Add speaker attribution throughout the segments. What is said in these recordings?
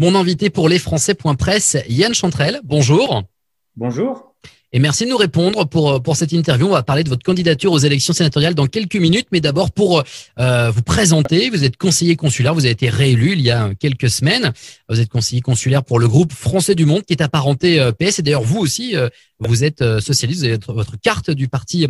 Speaker 1: Mon invité pour lesfrançais.presse, Yann Chantrel. Bonjour.
Speaker 2: Bonjour.
Speaker 1: Et merci de nous répondre pour, pour cette interview. On va parler de votre candidature aux élections sénatoriales dans quelques minutes. Mais d'abord, pour euh, vous présenter, vous êtes conseiller consulaire. Vous avez été réélu il y a quelques semaines. Vous êtes conseiller consulaire pour le groupe Français du Monde qui est apparenté euh, PS. Et d'ailleurs, vous aussi, euh, vous êtes socialiste. Vous avez votre carte du Parti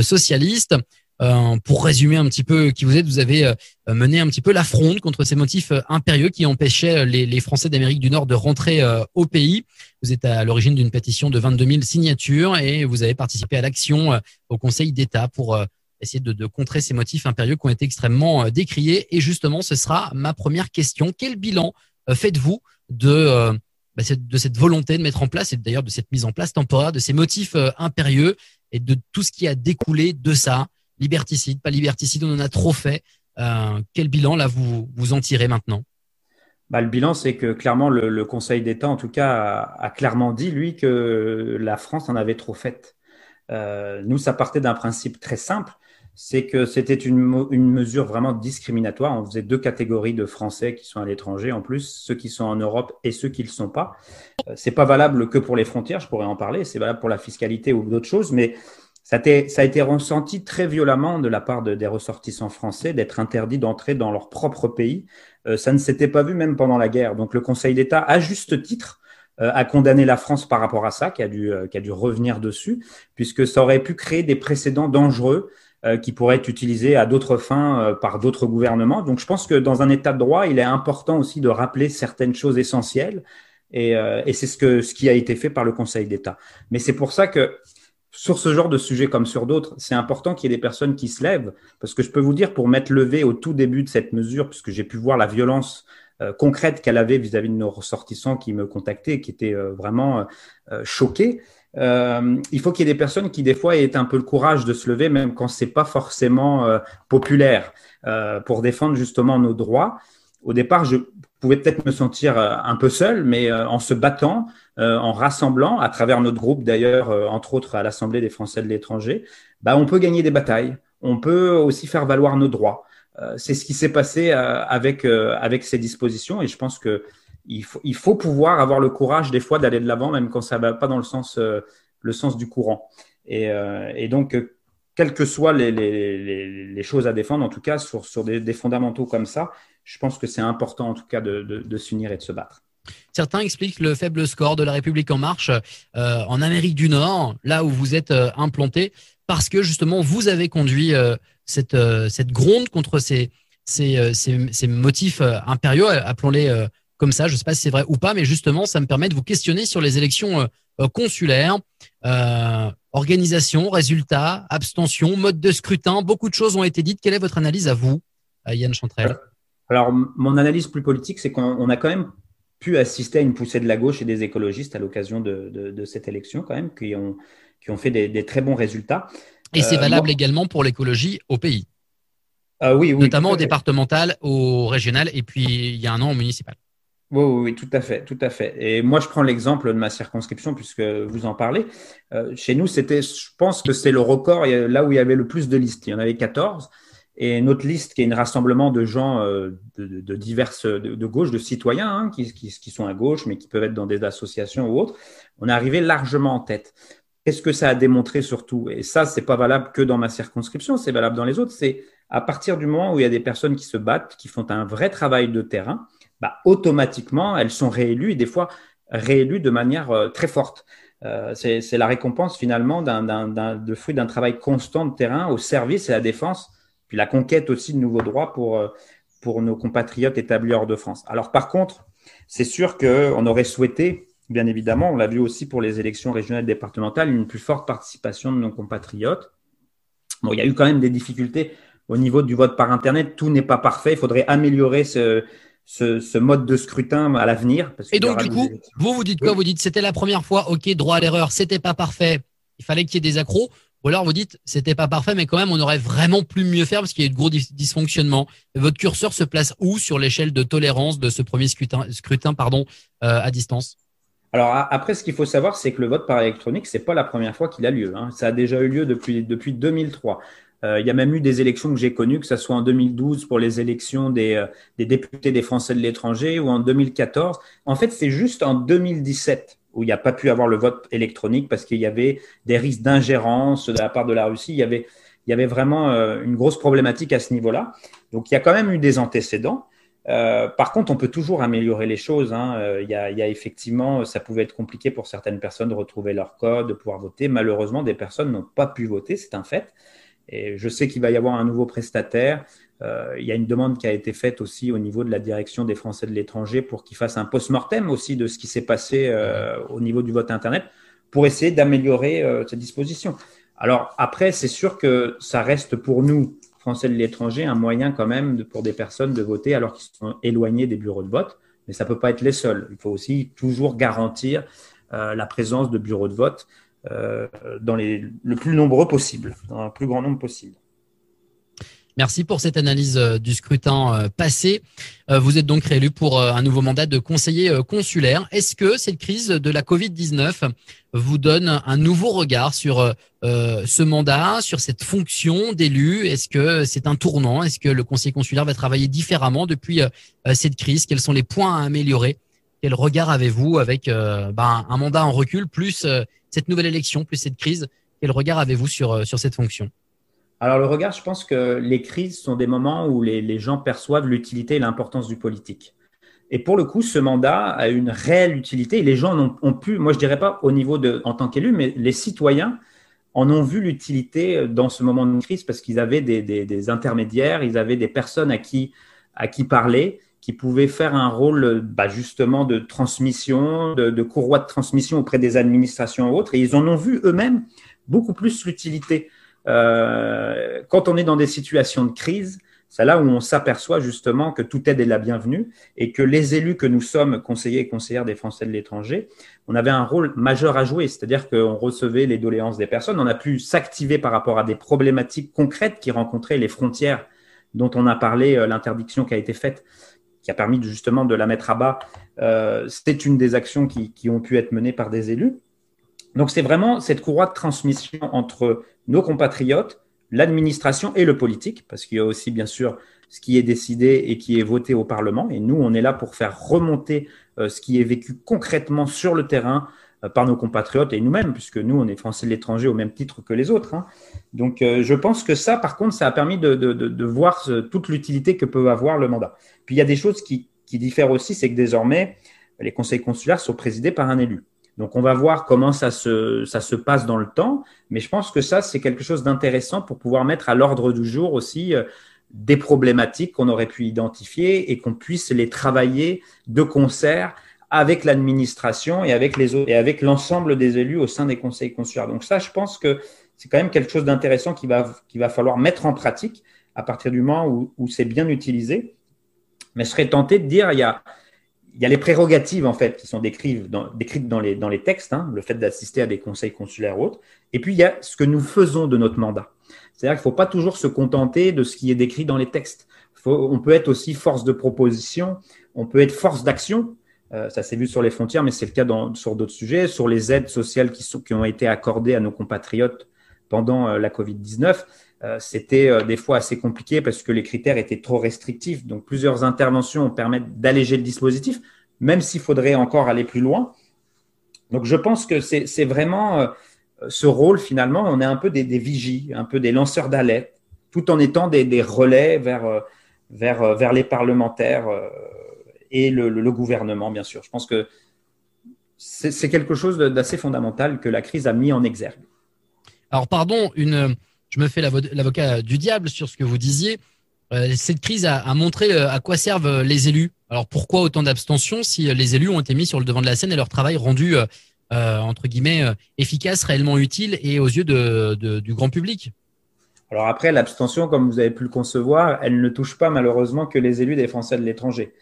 Speaker 1: socialiste. Euh, pour résumer un petit peu qui vous êtes, vous avez euh, mené un petit peu la fronde contre ces motifs euh, impérieux qui empêchaient les, Français d'Amérique du Nord de rentrer au pays. Vous êtes à l'origine d'une pétition de 22 000 signatures et vous avez participé à l'action au Conseil d'État pour essayer de, contrer ces motifs impérieux qui ont été extrêmement décriés. Et justement, ce sera ma première question. Quel bilan faites-vous bah, de cette volonté de mettre en place, et d'ailleurs de cette mise en place temporaire de ces motifs impérieux et de tout ce qui a découlé de ça? Liberticide, pas liberticide, on en a trop fait. Euh, quel bilan là vous vous en tirez maintenant?
Speaker 2: Bah, le bilan, c'est que clairement le, Conseil d'État, en tout cas, a, clairement dit lui que la France en avait trop fait. Euh, nous, ça partait d'un principe très simple, c'est que c'était une, mesure vraiment discriminatoire. On faisait deux catégories de Français qui sont à l'étranger, en plus ceux qui sont en Europe et ceux qui le sont pas. Euh, c'est pas valable que pour les frontières, je pourrais en parler. C'est valable pour la fiscalité ou d'autres choses, mais ça a, été, ressenti très violemment de la part des ressortissants français d'être interdits d'entrer dans leur propre pays. Euh, ça ne s'était pas vu même pendant la guerre. Donc le Conseil d'État, à juste titre, euh, a condamné la France par rapport à ça, qui a, dû, euh, qui a dû revenir dessus, puisque ça aurait pu créer des précédents dangereux qui pourraient être utilisés à d'autres fins par d'autres gouvernements. Donc je pense que dans un État de droit, il est important aussi de rappeler certaines choses essentielles. Et, c'est ce qui a été fait par le Conseil d'État. Mais c'est pour ça que sur ce genre de sujet comme sur d'autres, c'est important qu'il y ait des personnes qui se lèvent, parce que je peux vous dire, pour m'être levé au tout début de cette mesure, puisque j'ai pu voir la violence euh, concrète qu'elle avait vis-à-vis de nos ressortissants qui me contactaient, qui étaient euh, vraiment euh, choqués, il faut qu'il y ait des personnes qui, des fois, aient un peu le courage de se lever, même quand c'est pas forcément populaire, pour défendre justement nos droits. Au départ, je pouvais peut-être me sentir un peu seul, mais en se battant, en rassemblant, à travers notre groupe d'ailleurs, euh, entre autres à l'Assemblée des Français de l'étranger, bah, on peut gagner des batailles, on peut aussi faire valoir nos droits. Euh, c'est ce qui s'est passé avec, avec ces dispositions et je pense que il faut, il faut pouvoir avoir le courage des fois d'aller de l'avant, même quand ça ne va pas dans le sens, le sens du courant. Et, et donc, quelles que soient les, les, les, choses à défendre, en tout cas sur, sur des, des fondamentaux comme ça, je pense que c'est important en tout cas de, de, de s'unir et de se battre.
Speaker 1: Certains expliquent le faible score de la République en marche euh, en Amérique du Nord, là où vous êtes euh, implanté, parce que justement vous avez conduit euh, cette, cette gronde contre ces, ces, motifs impériaux, appelons-les comme ça. Je ne sais pas si c'est vrai ou pas, mais justement, ça me permet de vous questionner sur les élections consulaires, organisation, résultats, abstention, mode de scrutin. Beaucoup de choses ont été dites. Quelle est votre analyse à vous, Yann Chantrel?
Speaker 2: Alors, mon analyse plus politique, c'est qu'on a quand même pu assister à une poussée de la gauche et des écologistes à l'occasion de, de, cette élection, quand même, qui ont, qui ont fait des, des très bons résultats.
Speaker 1: Et c'est euh, valable également pour l'écologie au pays.
Speaker 2: Euh, oui, oui,
Speaker 1: Notamment au départemental, au régional et puis il y a un an au municipal.
Speaker 2: Oui, oui, tout à fait, tout à fait. Et moi, je prends l'exemple de ma circonscription puisque vous en parlez. Euh, chez nous, c'était, je pense que c'est le record là où il y avait le plus de listes. Il y en avait 14. Et notre liste, qui est un rassemblement de gens euh, de, diverses, de, gauche, de citoyens hein, qui, sont à gauche, mais qui peuvent être dans des associations ou autres, on est arrivé largement en tête. Qu'est-ce que ça a démontré surtout? Et ça, c'est pas valable que dans ma circonscription, c'est valable dans les autres. C'est à partir du moment où il y a des personnes qui se battent, qui font un vrai travail de terrain, bah, automatiquement, elles sont réélues et des fois réélues de manière euh, très forte. Euh, c'est la récompense finalement d'un, de fruit d'un travail constant de terrain au service et à la défense puis la conquête aussi de nouveaux droits pour, euh, pour nos compatriotes établis hors de France. Alors par contre, c'est sûr qu'on aurait souhaité, bien évidemment, on l'a vu aussi pour les élections régionales et départementales, une plus forte participation de nos compatriotes. Bon, il y a eu quand même des difficultés au niveau du vote par Internet. Tout n'est pas parfait. Il faudrait améliorer ce, ce, ce mode de scrutin à l'avenir.
Speaker 1: Et donc, du coup, vous, vous dites quoi? Vous dites c'était la première fois, ok, droit à l'erreur, c'était pas parfait, il fallait qu'il y ait des accros. Ou alors vous dites, c'était pas parfait, mais quand même, on aurait vraiment pu mieux faire parce qu'il y a eu de gros dysfonctionnements. Votre curseur se place où sur l'échelle de tolérance de ce premier scrutin, scrutin pardon, euh, à distance?
Speaker 2: Alors après, ce qu'il faut savoir, c'est que le vote par électronique, c'est pas la première fois qu'il a lieu. Hein. Ça a déjà eu lieu depuis depuis 2003. il y a même eu des élections que j'ai connues, que ce soit en 2012 pour les élections des, des députés des Français de l'étranger ou en 2014. En fait, c'est juste en 2017 où il n'y a pas pu avoir le vote électronique parce qu'il y avait des risques d'ingérence de la part de la Russie. Il y avait, vraiment une grosse problématique à ce niveau-là. Donc, il y a quand même eu des antécédents. Euh, par contre, on peut toujours améliorer les choses. Hein. Euh, y a, il, y a, effectivement, ça pouvait être compliqué pour certaines personnes de retrouver leur code, de pouvoir voter. Malheureusement, des personnes n'ont pas pu voter, c'est un fait. Et je sais qu'il va y avoir un nouveau prestataire. Euh, il y a une demande qui a été faite aussi au niveau de la direction des Français de l'étranger pour qu'ils fassent un post-mortem aussi de ce qui s'est passé euh, au niveau du vote Internet pour essayer d'améliorer euh, cette disposition. Alors après, c'est sûr que ça reste pour nous Français de l'étranger un moyen quand même pour des personnes de voter alors qu'ils sont éloignés des bureaux de vote. Mais ça ne peut pas être les seuls. Il faut aussi toujours garantir la présence de bureaux de vote dans les, le plus nombreux possible, dans le plus grand nombre possible.
Speaker 1: Merci pour cette analyse euh, du scrutin euh, passé. Euh, vous êtes donc réélu pour un nouveau mandat de conseiller consulaire. Est-ce que cette crise de la Covid-19 vous donne un nouveau regard sur ce mandat, sur cette fonction d'élu? Est-ce que c'est un tournant? Est-ce que le conseiller consulaire va travailler différemment depuis cette crise? Quels sont les points à améliorer Quel regard avez-vous avec ben, un mandat en recul, plus cette nouvelle élection, plus cette crise? Quel regard avez-vous sur, sur cette fonction?
Speaker 2: Alors le regard, je pense que les crises sont des moments où les, gens perçoivent l'utilité et l'importance du politique. Et pour le coup, ce mandat a une réelle utilité. Les gens ont, pu, moi je dirais pas au niveau de, en tant qu'élu, mais les citoyens en ont vu l'utilité dans ce moment de crise parce qu'ils avaient des, intermédiaires, ils avaient des personnes à qui, à qui parler, qui pouvaient faire un rôle bah, justement de transmission, de, de courroie de transmission auprès des administrations et autres. Et ils en ont vu eux-mêmes beaucoup plus l'utilité. Euh, quand on est dans des situations de crise, c'est là où on s'aperçoit justement que toute aide est la bienvenue et que les élus que nous sommes, conseillers et conseillères des Français de l'étranger, on avait un rôle majeur à jouer, c'est-à-dire qu'on recevait les doléances des personnes, on a pu s'activer par rapport à des problématiques concrètes qui rencontraient les frontières dont on a parlé, euh, l'interdiction qui a été faite, qui a permis justement de la mettre à bas. Euh, C'était une des actions qui, ont pu être menées par des élus. Donc c'est vraiment cette courroie de transmission entre nos compatriotes, l'administration et le politique, parce qu'il y a aussi bien sûr ce qui est décidé et qui est voté au Parlement. Et nous, on est là pour faire remonter euh, ce qui est vécu concrètement sur le terrain par nos compatriotes et nous-mêmes, puisque nous, on est français de l'étranger au même titre que les autres. Hein. Donc, euh, je pense que ça, par contre, ça a permis de, voir toute l'utilité que peut avoir le mandat. Puis, il y a des choses qui, qui diffèrent aussi, c'est que désormais, les conseils consulaires sont présidés par un élu. Donc, on va voir comment ça se, ça se passe dans le temps. Mais je pense que ça, c'est quelque chose d'intéressant pour pouvoir mettre à l'ordre du jour aussi euh, des problématiques qu'on aurait pu identifier et qu'on puisse les travailler de concert avec l'administration et avec les autres, et avec l'ensemble des élus au sein des conseils consulaires. Donc ça, je pense que c'est quand même quelque chose d'intéressant qu'il va, qu'il va falloir mettre en pratique à partir du moment où, où c'est bien utilisé. Mais je serais tenté de dire, il y a, il y a les prérogatives en fait qui sont décrites dans, décrites dans, les, dans les textes, hein, le fait d'assister à des conseils consulaires ou autres. Et puis il y a ce que nous faisons de notre mandat. C'est-à-dire qu'il ne faut pas toujours se contenter de ce qui est décrit dans les textes. On peut être aussi force de proposition, on peut être force d'action. Euh, ça s'est vu sur les frontières, mais c'est le cas sur d'autres sujets, sur les aides sociales qui, ont été accordées à nos compatriotes pendant euh, la Covid-19. Euh, c'était des fois assez compliqué parce que les critères étaient trop restrictifs. Donc, plusieurs interventions permettent d'alléger le dispositif, même s'il faudrait encore aller plus loin. Donc, je pense que c'est vraiment ce rôle, finalement, on est un peu des, vigies, un peu des lanceurs d'alerte, tout en étant des, relais vers les parlementaires et le, le, gouvernement, bien sûr. Je pense que c'est quelque chose d'assez fondamental que la crise a mis en exergue.
Speaker 1: Alors, pardon, une, je me fais l'avocat du diable sur ce que vous disiez. Euh, cette crise a, montré euh, à quoi servent euh, les élus. Alors pourquoi autant d'abstention si les élus ont été mis sur le devant de la scène et leur travail rendu entre guillemets efficace, réellement utile et aux yeux du grand public?
Speaker 2: Alors après, l'abstention, comme vous avez pu le concevoir, elle ne touche pas malheureusement que les élus des Français de l'étranger.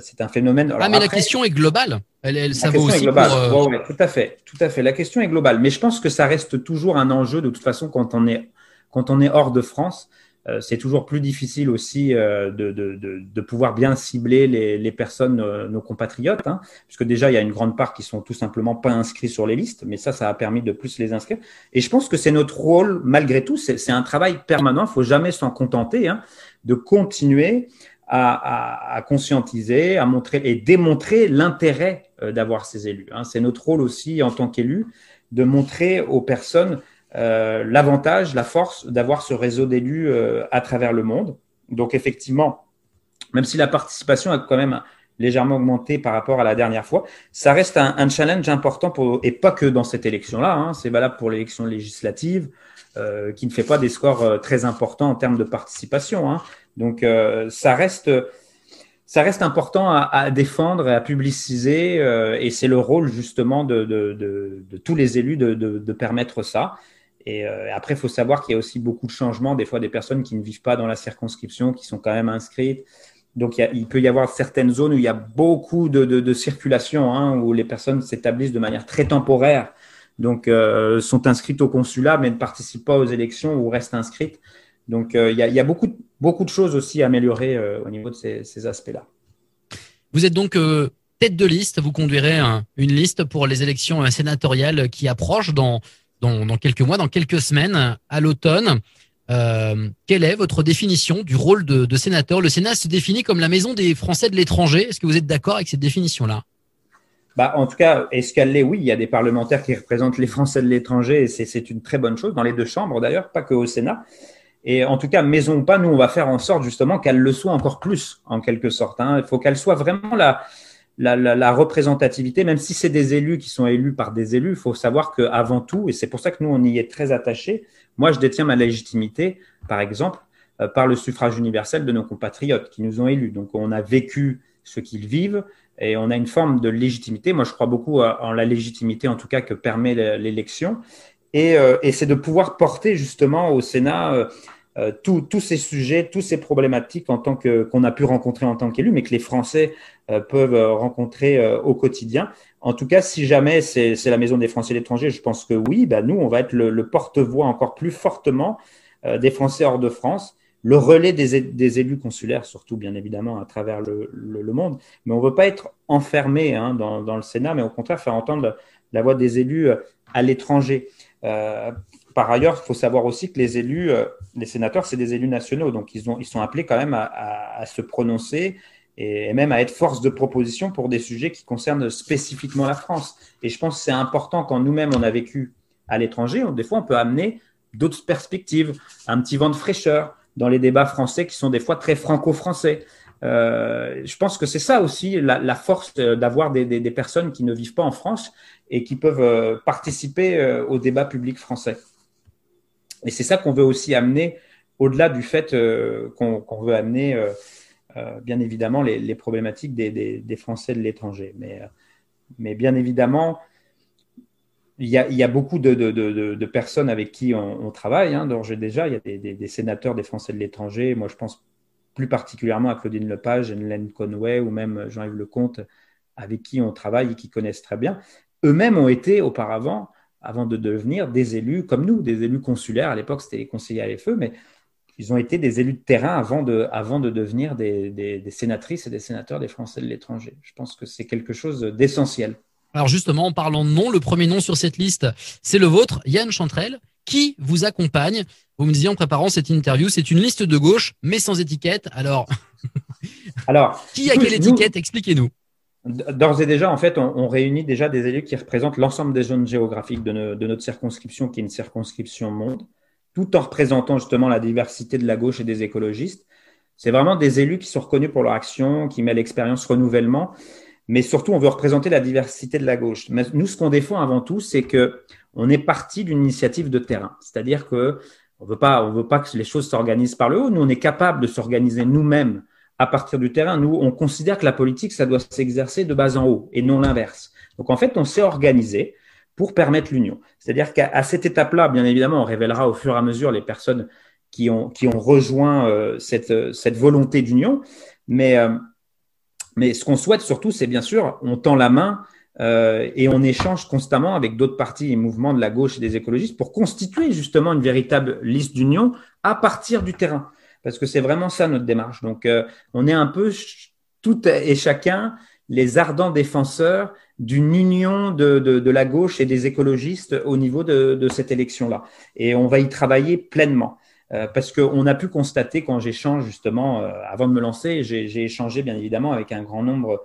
Speaker 2: C'est un phénomène.
Speaker 1: ah, mais la question est globale. Elle, elle
Speaker 2: ça vaut aussi pour. tout à fait, tout à fait. La question est globale, mais je pense que ça reste toujours un enjeu de toute façon quand on est quand on est hors de France. euh, c'est toujours plus difficile aussi euh, de, de, de, de, pouvoir bien cibler les, les personnes, euh, nos compatriotes, hein, puisque déjà il y a une grande part qui sont tout simplement pas inscrits sur les listes, mais ça, ça a permis de plus les inscrire. Et je pense que c'est notre rôle, malgré tout, c'est un travail permanent, il faut jamais s'en contenter, hein, de continuer à, à, à, conscientiser, à montrer et démontrer l'intérêt d'avoir ces élus. Hein. C'est notre rôle aussi en tant qu'élus de montrer aux personnes euh, l'avantage, la force d'avoir ce réseau d'élus euh, à travers le monde. Donc effectivement, même si la participation a quand même légèrement augmenté par rapport à la dernière fois, ça reste un, challenge important et pas que dans cette élection-là, hein, c'est valable pour l'élection législative, euh, qui ne fait pas des scores euh, très importants en termes de participation. Hein. Donc euh, ça reste important à, défendre et à publiciser, et c'est le rôle justement de, de, tous les élus de, permettre ça. Et après, il faut savoir qu'il y a aussi beaucoup de changements, des fois des personnes qui ne vivent pas dans la circonscription, qui sont quand même inscrites. Donc, il, peut y avoir certaines zones où il y a beaucoup de, de, circulation, hein, où les personnes s'établissent de manière très temporaire, donc euh, sont inscrites au consulat, mais ne participent pas aux élections ou restent inscrites. Donc, euh, il y, a, beaucoup, beaucoup de choses aussi à améliorer euh, au niveau de ces, aspects-là.
Speaker 1: Vous êtes donc tête de liste, vous conduirez un, une liste pour les élections sénatoriales qui approchent dans, dans, quelques mois, dans quelques semaines, à l'automne. Euh, quelle est votre définition du rôle de, sénateur? Le Sénat se définit comme la maison des Français de l'étranger. Est-ce que vous êtes d'accord avec cette définition-là?
Speaker 2: Bah, en tout cas, est-ce qu'elle l'est? Oui, il y a des parlementaires qui représentent les Français de l'étranger et c'est une très bonne chose, dans les deux chambres d'ailleurs, pas que au Sénat. Et en tout cas, maison ou pas, nous, on va faire en sorte justement qu'elle le soit encore plus, en quelque sorte. Hein. Il faut qu'elle soit vraiment la, la, la, la, représentativité, même si c'est des élus qui sont élus par des élus, il faut savoir qu'avant tout, et c'est pour ça que nous, on y est très attachés, moi, je détiens ma légitimité, par exemple, euh, par le suffrage universel de nos compatriotes qui nous ont élus. Donc, on a vécu ce qu'ils vivent et on a une forme de légitimité. Moi, je crois beaucoup en la légitimité, en tout cas, que permet l'élection. Et, euh, et c'est de pouvoir porter justement au Sénat euh, euh, tous ces sujets, tous ces problématiques en tant que qu'on a pu rencontrer en tant qu'élu, mais que les Français euh, peuvent euh, rencontrer au quotidien. En tout cas, si jamais c'est la maison des Français de l'étranger, je pense que oui, bah nous, on va être le, le porte-voix encore plus fortement des Français hors de France, le relais des, des, élus consulaires, surtout bien évidemment à travers le, le, le monde. Mais on ne veut pas être enfermé hein, dans, dans, le Sénat, mais au contraire faire entendre la voix des élus à l'étranger. Euh, par ailleurs, il faut savoir aussi que les élus, euh, les sénateurs, c'est des élus nationaux, donc ils, ont, ils sont appelés quand même à, se prononcer et même à être force de proposition pour des sujets qui concernent spécifiquement la France. Et je pense que c'est important quand nous-mêmes on a vécu à l'étranger, des fois on peut amener d'autres perspectives, un petit vent de fraîcheur dans les débats français qui sont des fois très franco-français. Euh, je pense que c'est ça aussi la, force d'avoir des, des, personnes qui ne vivent pas en France et qui peuvent euh, participer euh, au débat public français. Et c'est ça qu'on veut aussi amener, au-delà du fait euh, qu'on qu veut amener, euh, euh, bien évidemment, les, problématiques des, Français de l'étranger. Mais, bien évidemment, il y a, beaucoup de, personnes avec qui on, travaille. Hein, déjà, il y a des, des, sénateurs des Français de l'étranger. Moi, je pense plus particulièrement à Claudine Lepage, Hélène Conway ou même Jean-Yves Lecomte, avec qui on travaille et qui connaissent très bien. Eux-mêmes ont été auparavant avant de devenir des élus comme nous, des élus consulaires. À l'époque, c'était les conseillers à l'FE, mais ils ont été des élus de terrain avant de, avant de devenir des, des, des sénatrices et des sénateurs des Français de l'étranger. Je pense que c'est quelque chose d'essentiel.
Speaker 1: Alors justement, en parlant de nom, le premier nom sur cette liste, c'est le vôtre, Yann Chantrel. Qui vous accompagne Vous me disiez en préparant cette interview, c'est une liste de gauche, mais sans étiquette. Alors,
Speaker 2: Alors
Speaker 1: qui a quelle étiquette? Expliquez-nous.
Speaker 2: D'ores et déjà, en fait, on, réunit déjà des élus qui représentent l'ensemble des zones géographiques de, no, de, notre circonscription, qui est une circonscription monde, tout en représentant justement la diversité de la gauche et des écologistes. C'est vraiment des élus qui sont reconnus pour leur action, qui mêlent l'expérience renouvellement, mais surtout, on veut représenter la diversité de la gauche. Mais nous, ce qu'on défend avant tout, c'est que on est parti d'une initiative de terrain, c'est-à-dire que on veut pas, on veut pas que les choses s'organisent par le haut. Nous, on est capable de s'organiser nous-mêmes à partir du terrain. Nous, on considère que la politique, ça doit s'exercer de bas en haut et non l'inverse. Donc, en fait, on s'est organisé pour permettre l'union. C'est-à-dire qu'à cette étape-là, bien évidemment, on révélera au fur et à mesure les personnes qui ont, rejoint euh, cette, cette volonté d'union. Mais, euh, mais ce qu'on souhaite surtout, c'est bien sûr, on tend la main euh, et on échange constamment avec d'autres partis et mouvements de la gauche et des écologistes pour constituer justement une véritable liste d'union à partir du terrain. Parce que c'est vraiment ça notre démarche. Donc, euh, on est un peu tout et chacun les ardents défenseurs d'une union de, la gauche et des écologistes au niveau de, cette élection-là. Et on va y travailler pleinement. Euh, parce qu'on a pu constater quand j'échange justement, euh, avant de me lancer, j'ai échangé bien évidemment avec un grand nombre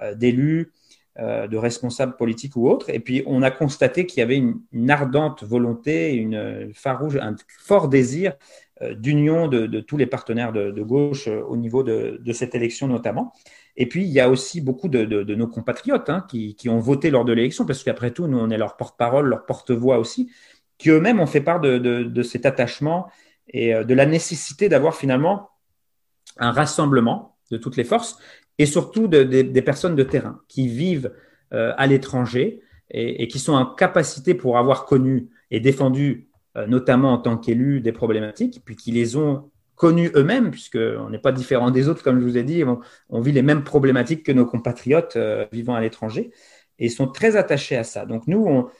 Speaker 2: euh, d'élus, de responsables politiques ou autres, et puis on a constaté qu'il y avait une, ardente volonté, une farouche, un fort désir d'union de, tous les partenaires de, gauche au niveau de, cette élection notamment. Et puis, il y a aussi beaucoup de, nos compatriotes hein, qui, qui, ont voté lors de l'élection, parce qu'après tout, nous, on est leur porte-parole, leur porte-voix aussi, qui eux-mêmes ont fait part de, cet attachement et euh, de la nécessité d'avoir finalement un rassemblement de toutes les forces et surtout des personnes de terrain qui vivent euh, à l'étranger et, qui sont en capacité pour avoir connu et défendu, euh, notamment en tant qu'élus, des problématiques, puis qui les ont connues eux-mêmes, puisqu'on n'est pas différent des autres, comme je vous ai dit, on, vit les mêmes problématiques que nos compatriotes vivant à l'étranger, et sont très attachés à ça. Donc nous,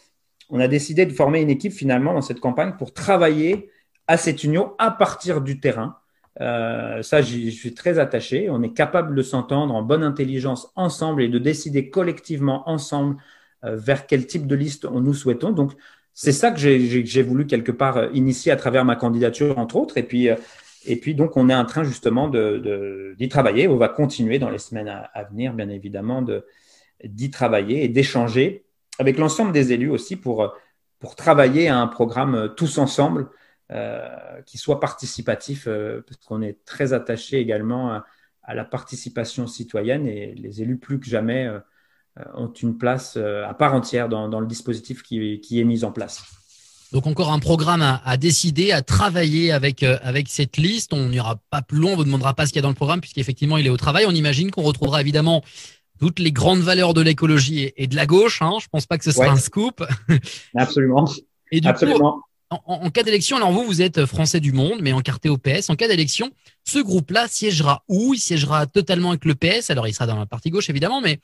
Speaker 2: on, a décidé de former une équipe finalement dans cette campagne pour travailler à cette union à partir du terrain. Euh, ça, j'y suis très attaché. On est capable de s'entendre en bonne intelligence ensemble et de décider collectivement ensemble euh, vers quel type de liste on nous souhaitons. Donc, c'est ça que j'ai voulu quelque part euh, initier à travers ma candidature, entre autres. Et puis, puis donc, on est en train justement d'y travailler. On va continuer dans les semaines à, venir, bien évidemment, d'y travailler et d'échanger avec l'ensemble des élus aussi pour, travailler à un programme tous ensemble euh, qui soit participatif, euh, parce qu'on est très attaché également à, la participation citoyenne et les élus plus que jamais euh, ont une place à part entière dans, le dispositif qui, est mis en place.
Speaker 1: Donc encore un programme à, décider, à travailler avec avec cette liste. On n'ira pas plus loin, on vous demandera pas ce qu'il y a dans le programme puisqu'effectivement il est au travail. On imagine qu'on retrouvera évidemment toutes les grandes valeurs de l'écologie et, de la gauche. Hein. Je pense pas que ce sera un scoop.
Speaker 2: Absolument.
Speaker 1: Et du Absolument en, cas d'élection, alors vous, vous êtes français du monde, mais encarté au PS. En cas d'élection, ce groupe-là siégera où? Il siégera totalement avec le PS. Alors, il sera dans la partie gauche, évidemment, mais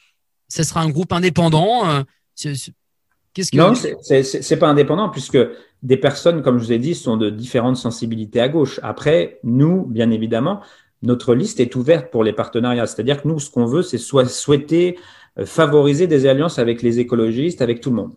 Speaker 1: ce sera un groupe indépendant. Euh,
Speaker 2: qu'est-ce que non, c'est pas indépendant, puisque des personnes, comme je vous ai dit, sont de différentes sensibilités à gauche. Après, nous, bien évidemment, notre liste est ouverte pour les partenariats. C'est-à-dire que nous, ce qu'on veut, c'est soit souhaiter euh, favoriser des alliances avec les écologistes, avec tout le monde.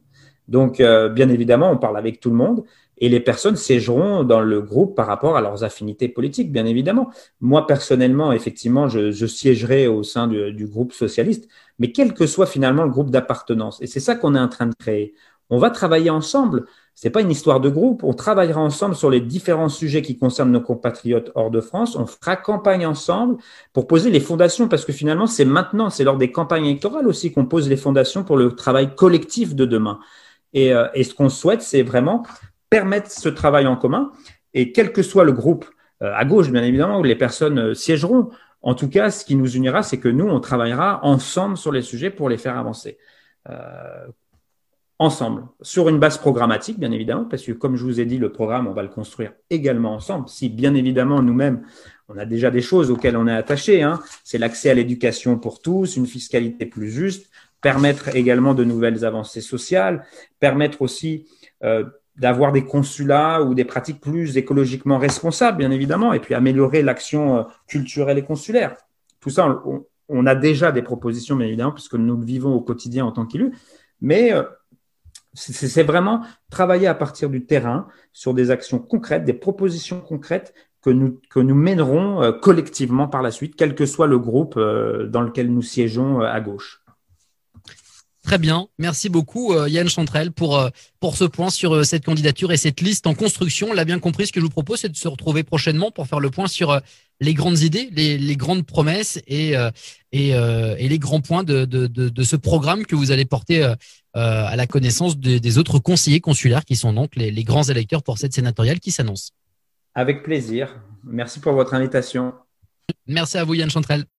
Speaker 2: Donc, euh, bien évidemment, on parle avec tout le monde et les personnes siégeront dans le groupe par rapport à leurs affinités politiques, bien évidemment. Moi, personnellement, effectivement, je, siégerai au sein du, groupe socialiste, mais quel que soit finalement le groupe d'appartenance. Et c'est ça qu'on est en train de créer. On va travailler ensemble. Ce n'est pas une histoire de groupe. On travaillera ensemble sur les différents sujets qui concernent nos compatriotes hors de France. On fera campagne ensemble pour poser les fondations, parce que finalement, c'est maintenant, c'est lors des campagnes électorales aussi qu'on pose les fondations pour le travail collectif de demain. Et, euh, et ce qu'on souhaite, c'est vraiment permettre ce travail en commun. Et quel que soit le groupe, euh, à gauche bien évidemment, où les personnes euh, siégeront, en tout cas, ce qui nous unira, c'est que nous, on travaillera ensemble sur les sujets pour les faire avancer. Euh, ensemble, sur une base programmatique, bien évidemment, parce que comme je vous ai dit, le programme, on va le construire également ensemble. Si bien évidemment, nous-mêmes, on a déjà des choses auxquelles on est attaché, hein. c'est l'accès à l'éducation pour tous, une fiscalité plus juste, permettre également de nouvelles avancées sociales, permettre aussi d'avoir des consulats ou des pratiques plus écologiquement responsables, bien évidemment, et puis améliorer l'action euh, culturelle et consulaire. Tout ça, on, a déjà des propositions, bien évidemment, puisque nous le vivons au quotidien en tant qu'élus, mais euh, c'est vraiment travailler à partir du terrain sur des actions concrètes, des propositions concrètes que nous, que nous mènerons euh, collectivement par la suite, quel que soit le groupe dans lequel nous siégeons à gauche.
Speaker 1: Très bien. Merci beaucoup, euh, Yann Chantrel, pour, euh, pour ce point sur euh, cette candidature et cette liste en construction. On l'a bien compris. Ce que je vous propose, c'est de se retrouver prochainement pour faire le point sur les grandes idées, les, les grandes promesses et, et, et, les grands points de, de, de, de, ce programme que vous allez porter à la connaissance des autres conseillers consulaires qui sont donc les, les grands électeurs pour cette sénatoriale qui s'annonce.
Speaker 2: Avec plaisir. Merci pour votre invitation.
Speaker 1: Merci à vous, Yann Chantrel.